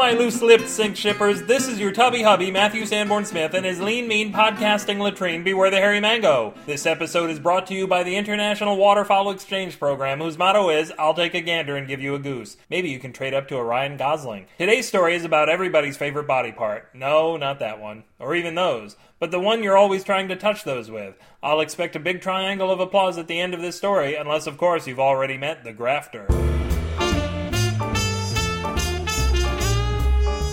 my loose lipped sink shippers. This is your tubby hubby, Matthew Sanborn Smith, and his lean, mean podcasting latrine, Beware the Hairy Mango. This episode is brought to you by the International Waterfowl Exchange Program, whose motto is I'll take a gander and give you a goose. Maybe you can trade up to a Ryan Gosling. Today's story is about everybody's favorite body part. No, not that one. Or even those. But the one you're always trying to touch those with. I'll expect a big triangle of applause at the end of this story, unless, of course, you've already met the grafter.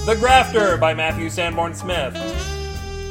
The Grafter by Matthew Sanborn Smith.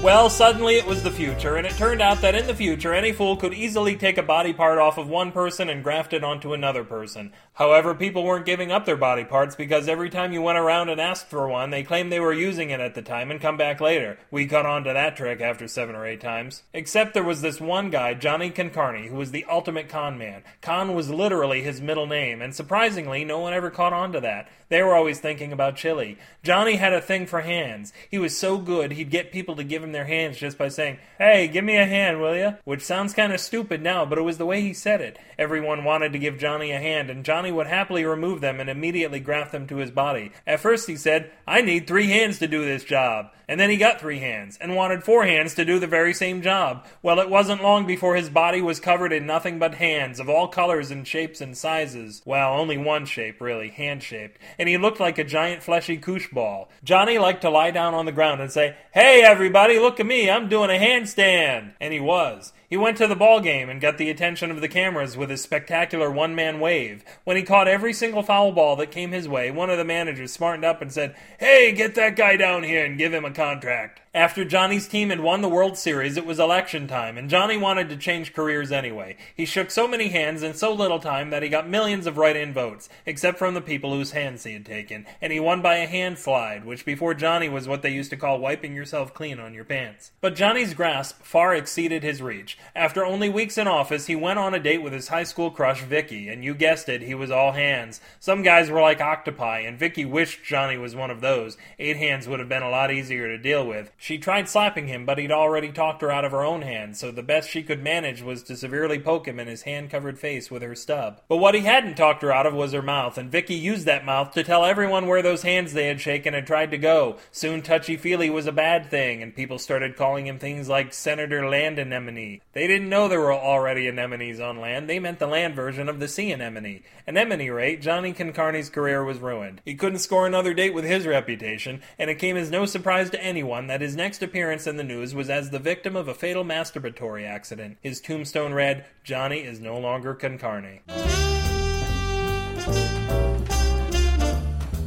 Well, suddenly it was the future, and it turned out that in the future, any fool could easily take a body part off of one person and graft it onto another person. However, people weren't giving up their body parts because every time you went around and asked for one, they claimed they were using it at the time and come back later. We caught on to that trick after seven or eight times. Except there was this one guy, Johnny Concarney, who was the ultimate con man. Con was literally his middle name, and surprisingly, no one ever caught on to that. They were always thinking about chili. Johnny had a thing for hands. He was so good, he'd get people to give him their hands just by saying, Hey, give me a hand, will ya? Which sounds kind of stupid now, but it was the way he said it. Everyone wanted to give Johnny a hand, and Johnny would happily remove them and immediately graft them to his body. At first he said, I need three hands to do this job. And then he got three hands, and wanted four hands to do the very same job. Well, it wasn't long before his body was covered in nothing but hands, of all colors and shapes and sizes. Well, only one shape, really, hand shaped. And he looked like a giant fleshy koosh ball. Johnny liked to lie down on the ground and say, Hey everybody, look at me, I'm doing a handstand. And he was. He went to the ball game and got the attention of the cameras with his spectacular one man wave. When he caught every single foul ball that came his way, one of the managers smartened up and said, Hey, get that guy down here and give him a contract. After Johnny's team had won the World Series, it was election time, and Johnny wanted to change careers anyway. He shook so many hands in so little time that he got millions of write in votes, except from the people whose hands he had taken, and he won by a hand slide, which before Johnny was what they used to call wiping yourself clean on your pants. But Johnny's grasp far exceeded his reach. After only weeks in office, he went on a date with his high school crush, Vicky, and you guessed it, he was all hands. Some guys were like octopi, and Vicky wished Johnny was one of those. Eight hands would have been a lot easier to deal with. She tried slapping him, but he'd already talked her out of her own hand, so the best she could manage was to severely poke him in his hand covered face with her stub. But what he hadn't talked her out of was her mouth, and Vicky used that mouth to tell everyone where those hands they had shaken had tried to go. Soon touchy feely was a bad thing, and people started calling him things like Senator Land Anemone. They didn't know there were already anemones on land, they meant the land version of the sea anemone. And at any rate, Johnny Concarney's career was ruined. He couldn't score another date with his reputation, and it came as no surprise to anyone that his next appearance in the news was as the victim of a fatal masturbatory accident. His tombstone read, Johnny is no longer Concarney.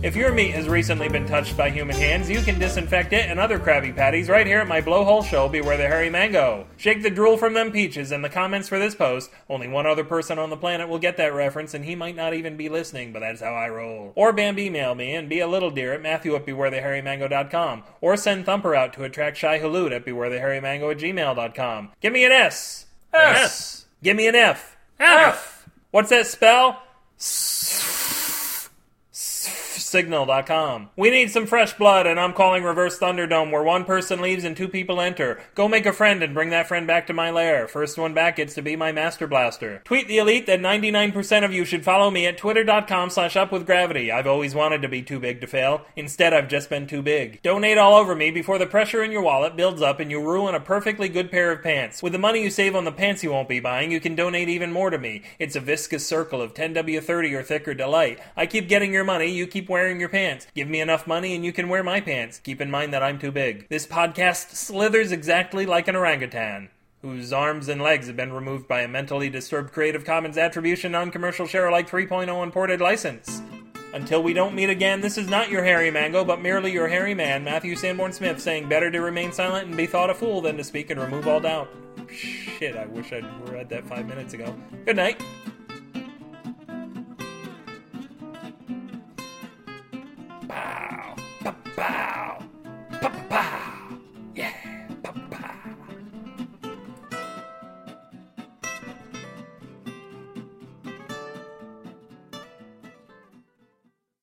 If your meat has recently been touched by human hands, you can disinfect it and other Krabby Patties right here at my blowhole show, Beware the Hairy Mango. Shake the drool from them peaches in the comments for this post. Only one other person on the planet will get that reference, and he might not even be listening, but that's how I roll. Or Bambi mail me and be a little dear at Matthew at BewareTheHairyMango.com. Or send Thumper out to attract Shai-Hulud at BewareTheHairyMango at gmail.com. Give me an S. S. S. Give me an F. F. What's that spell? Signal.com. We need some fresh blood, and I'm calling Reverse Thunderdome, where one person leaves and two people enter. Go make a friend and bring that friend back to my lair. First one back gets to be my Master Blaster. Tweet the elite that 99% of you should follow me at twitter.com slash upwithgravity. I've always wanted to be too big to fail. Instead, I've just been too big. Donate all over me before the pressure in your wallet builds up and you ruin a perfectly good pair of pants. With the money you save on the pants you won't be buying, you can donate even more to me. It's a viscous circle of 10W30 or thicker delight. I keep getting your money, you keep wearing your pants. Give me enough money and you can wear my pants. Keep in mind that I'm too big. This podcast slithers exactly like an orangutan. Whose arms and legs have been removed by a mentally disturbed Creative Commons Attribution Non Commercial Share Alike 3.0 imported license. Until we don't meet again, this is not your hairy mango, but merely your hairy man, Matthew Sanborn Smith, saying better to remain silent and be thought a fool than to speak and remove all doubt. Shit, I wish I'd read that five minutes ago. Good night. Bah!